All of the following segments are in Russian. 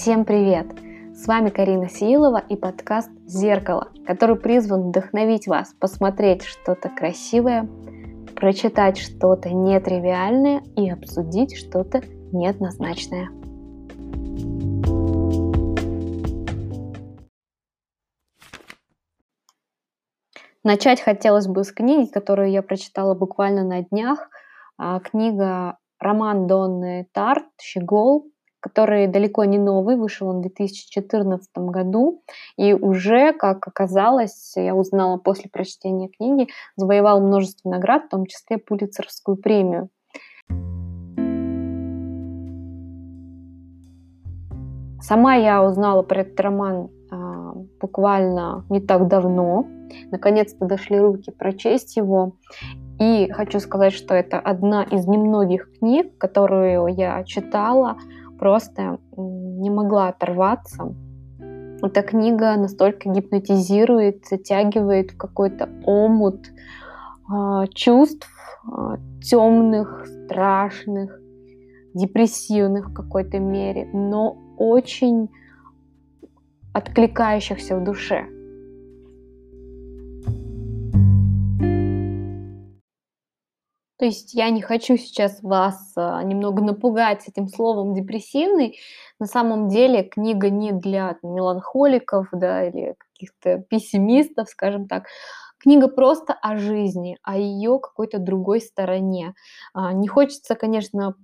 Всем привет! С вами Карина Сиилова и подкаст «Зеркало», который призван вдохновить вас посмотреть что-то красивое, прочитать что-то нетривиальное и обсудить что-то неоднозначное. Начать хотелось бы с книги, которую я прочитала буквально на днях. А, книга роман Донны Тарт «Щегол», который далеко не новый, вышел он в 2014 году, и уже, как оказалось, я узнала после прочтения книги, завоевал множество наград, в том числе Пулицерскую премию. Сама я узнала про этот роман а, буквально не так давно. Наконец-то дошли руки прочесть его. И хочу сказать, что это одна из немногих книг, которую я читала, просто не могла оторваться. Эта книга настолько гипнотизирует, затягивает в какой-то омут э, чувств э, темных, страшных, депрессивных в какой-то мере, но очень откликающихся в душе. То есть я не хочу сейчас вас а, немного напугать этим словом депрессивный. На самом деле книга не для меланхоликов, да, или каких-то пессимистов, скажем так. Книга просто о жизни, о ее какой-то другой стороне. А, не хочется, конечно,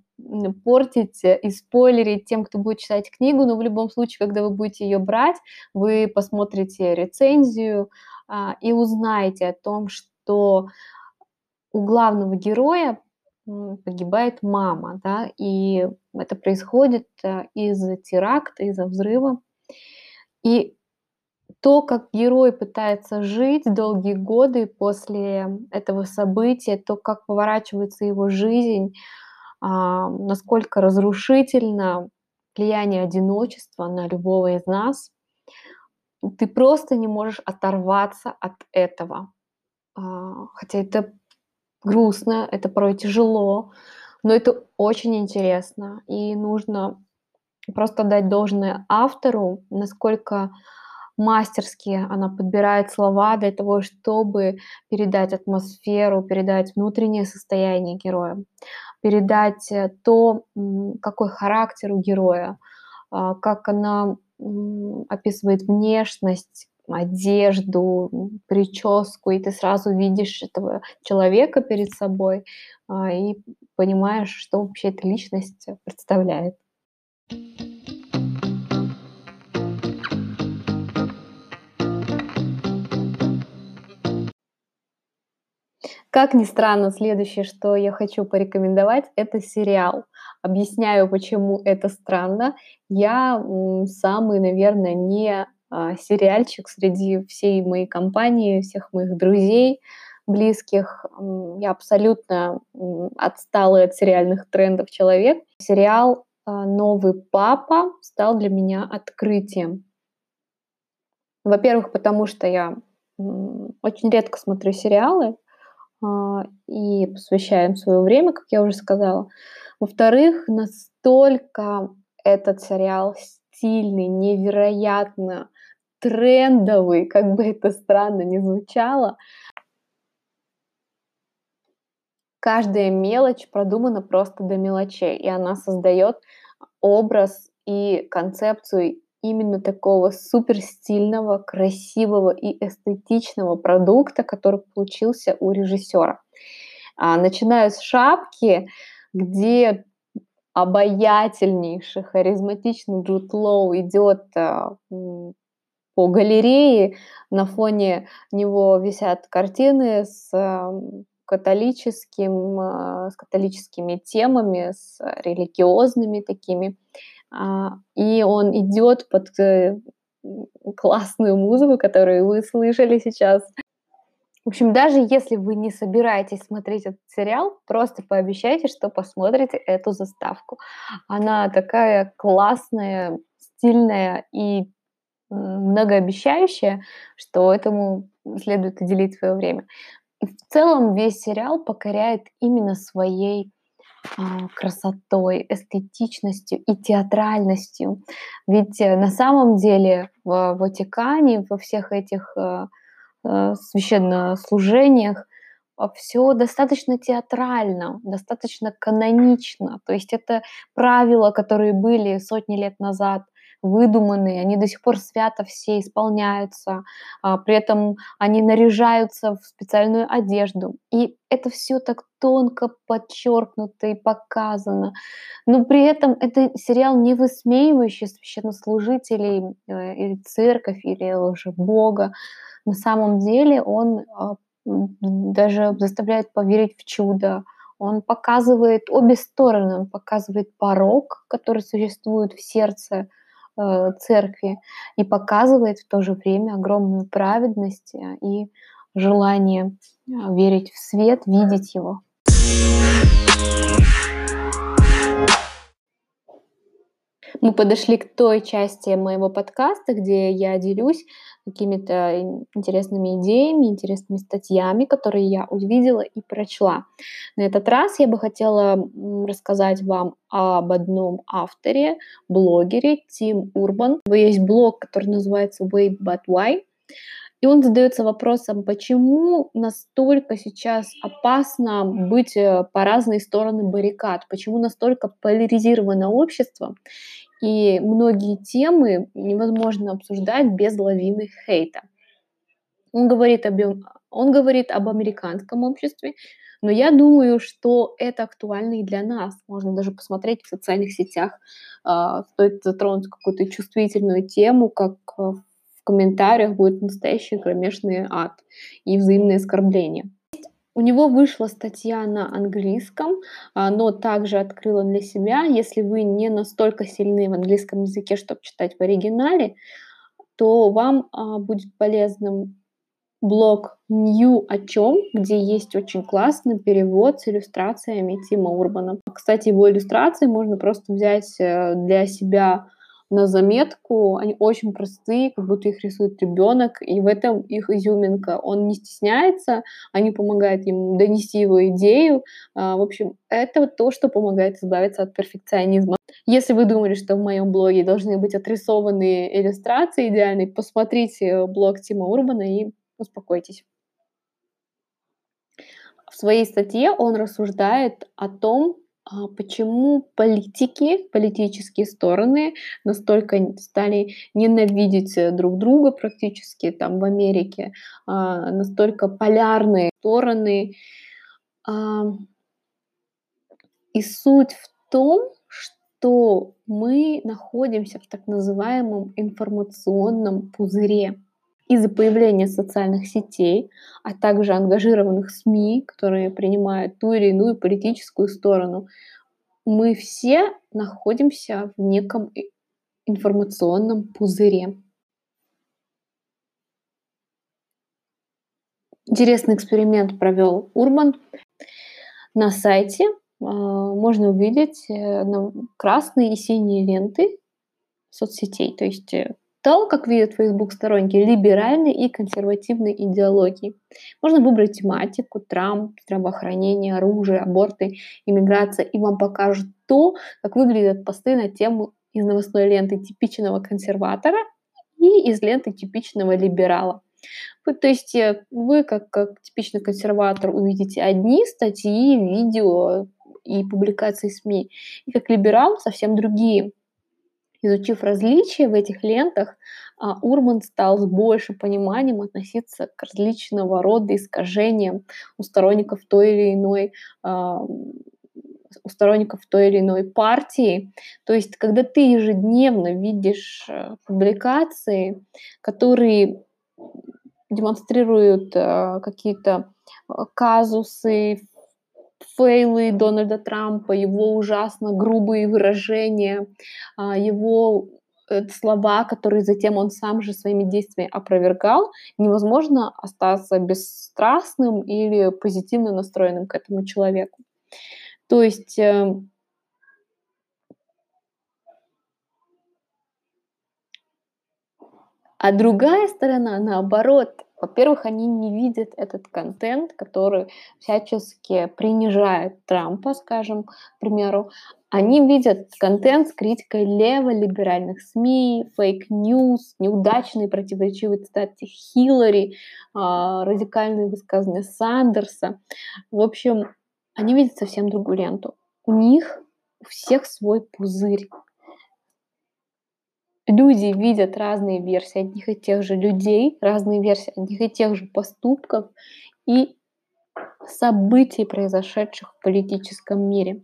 портить и спойлерить тем, кто будет читать книгу, но в любом случае, когда вы будете ее брать, вы посмотрите рецензию а, и узнаете о том, что у главного героя погибает мама, да, и это происходит э, из-за теракта, из-за взрыва. И то, как герой пытается жить долгие годы после этого события, то, как поворачивается его жизнь, а, насколько разрушительно влияние одиночества на любого из нас, ты просто не можешь оторваться от этого. А, хотя это грустно, это порой тяжело, но это очень интересно, и нужно просто дать должное автору, насколько мастерски она подбирает слова для того, чтобы передать атмосферу, передать внутреннее состояние героя, передать э, то, какой характер у героя, а, как она описывает внешность, одежду, прическу, и ты сразу видишь этого человека перед собой а, и понимаешь, что вообще эта личность представляет. Как ни странно, следующее, что я хочу порекомендовать, это сериал. Объясняю, почему это странно. Я самый, наверное, не сериальчик среди всей моей компании, всех моих друзей, близких. Я абсолютно отсталый от сериальных трендов человек. Сериал а, «Новый папа» стал для меня открытием. Во-первых, потому что я очень редко смотрю сериалы а, и посвящаю им свое время, как я уже сказала. Во-вторых, настолько этот сериал стильный, невероятно трендовый, как бы это странно ни звучало. Каждая мелочь продумана просто до мелочей, и она создает образ и концепцию именно такого супер стильного, красивого и эстетичного продукта, который получился у режиссера. А, начиная с шапки, где обаятельнейший, харизматичный Джуд Лоу идет а, по галерее, на фоне него висят картины с католическим, а, с католическими темами, с религиозными такими. А, и он идет под э, классную музыку, которую вы слышали сейчас. В общем, даже если вы не собираетесь смотреть этот сериал, просто пообещайте, что посмотрите эту заставку. Она такая классная, стильная и многообещающая, что этому следует уделить свое время. В целом весь сериал покоряет именно своей а, красотой, эстетичностью и театральностью. Ведь э, на самом деле в Ватикане, во всех этих э, священнослужениях все достаточно театрально, достаточно канонично. То есть это правила, которые были сотни лет назад – выдуманные, они до сих пор свято все исполняются, а, при этом они наряжаются в специальную одежду. И это все так тонко подчеркнуто и показано. Но при этом это сериал не высмеивающий священнослужителей э, или церковь, или уже Бога. На самом деле он а, даже заставляет поверить в чудо, он показывает обе стороны, он показывает порог, который существует в сердце Э, церкви и показывает в то же время огромную праведность э, и желание э, верить в свет, видеть его. Мы подошли к той части моего подкаста, где я делюсь какими-то интересными идеями, интересными статьями, которые я увидела и прочла. На этот раз я бы хотела рассказать вам об одном авторе, блогере Тим Урбан. Есть блог, который называется Wait But Why. И он задается вопросом, почему настолько сейчас опасно быть э, по разные стороны баррикад, почему настолько поляризировано общество, и многие темы невозможно обсуждать без лавины хейта. Он говорит, об, он говорит об американском обществе, но я думаю, что это актуально и для нас. Можно даже посмотреть в социальных сетях, э, стоит затронуть какую-то чувствительную тему, как в комментариях будет настоящий кромешный ад и взаимные оскорбления. У него вышла статья на английском, а, но также открыла для себя, если вы не настолько сильны в английском языке, чтобы читать в оригинале, то вам а, будет полезным блог New о чем, где есть очень классный перевод с иллюстрациями Тима Урбана. Кстати, его иллюстрации можно просто взять э, для себя на заметку. Они очень простые, как будто их рисует ребенок, и в этом их изюминка. Он не стесняется, они помогают ему донести его идею. А, в общем, это то, что помогает избавиться от перфекционизма. Если вы думали, что в моем блоге должны быть отрисованные иллюстрации идеальные, посмотрите блог Тима Урбана и успокойтесь. В своей статье он рассуждает о том, почему политики, политические стороны настолько стали ненавидеть э, друг друга практически там в Америке, а, настолько полярные стороны. А, и суть в том, что мы находимся в так называемом информационном пузыре из-за появления социальных сетей, а также ангажированных СМИ, которые принимают ту или иную политическую сторону, мы все находимся в неком информационном пузыре. Интересный эксперимент провел Урбан. На сайте э, можно увидеть э, красные и синие ленты соцсетей. То есть то, как видят Facebook сторонники либеральной и консервативной идеологии. Можно выбрать тематику, Трамп, здравоохранение, оружие, аборты, иммиграция, и вам покажут то, как выглядят посты на тему из новостной ленты типичного консерватора и из ленты типичного либерала. Вы, то есть э, вы, как, как типичный консерватор, увидите одни статьи, видео и публикации СМИ, и как либерал совсем другие. Изучив различия в этих лентах, а, Урман стал с большим пониманием относиться к различного рода искажениям у сторонников той или иной а, у сторонников той или иной партии. То есть, когда ты ежедневно видишь э, публикации, которые демонстрируют э, какие-то э, казусы, фейлы Дональда Трампа, его ужасно грубые выражения, а, его э, слова, которые затем он сам же своими действиями опровергал, невозможно остаться бесстрастным или позитивно настроенным к этому человеку. То есть эм, А другая сторона, наоборот, Во-первых, они не видят этот контент, который всячески принижает Трампа, скажем, к примеру. Они видят контент с критикой леволиберальных СМИ, fake news, неудачные противоречивые цитаты Хиллари, а, радикальные высказывания Сандерса. В общем, они видят совсем другую ленту. У них у всех свой пузырь люди видят разные версии одних и тех же людей, разные версии одних и тех же поступков и событий, произошедших в политическом мире.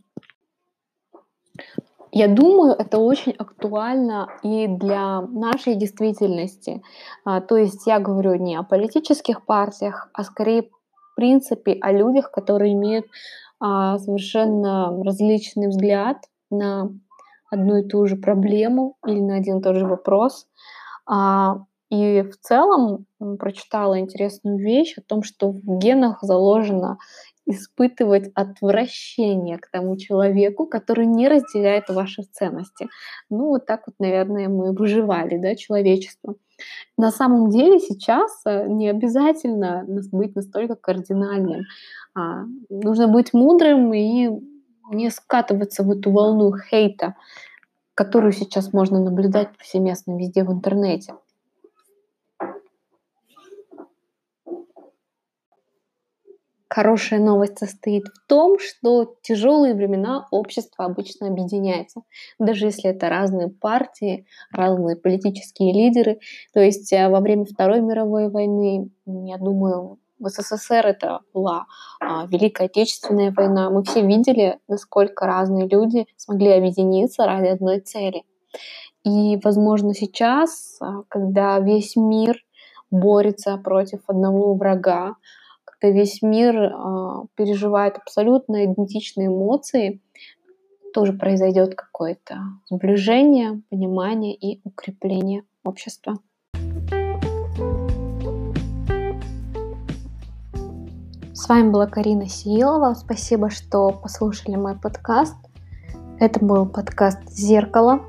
Я думаю, это очень актуально и для нашей действительности. А, то есть я говорю не о политических партиях, а скорее в принципе о людях, которые имеют а, совершенно различный взгляд на одну и ту же проблему или на один и тот же вопрос. А, и в целом прочитала интересную вещь о том, что в генах заложено испытывать отвращение к тому человеку, который не разделяет ваши ценности. Ну, вот так вот, наверное, мы выживали, да, человечество. На самом деле сейчас э, не обязательно быть настолько кардинальным. А, нужно быть мудрым и не скатываться в эту волну хейта, которую сейчас можно наблюдать повсеместно везде в интернете. Хорошая новость состоит в том, что тяжелые времена общество обычно объединяется, даже если это разные партии, разные политические лидеры. То есть э, во время Второй мировой войны, я думаю, в СССР это была а, Великая Отечественная война. Мы все видели, насколько разные люди смогли объединиться ради одной цели. И, возможно, сейчас, а, когда весь мир борется против одного врага, когда весь мир а, переживает абсолютно идентичные эмоции, тоже произойдет какое-то сближение, понимание и укрепление общества. С вами была Карина Сиилова. Спасибо, что послушали мой подкаст. Это был подкаст «Зеркало».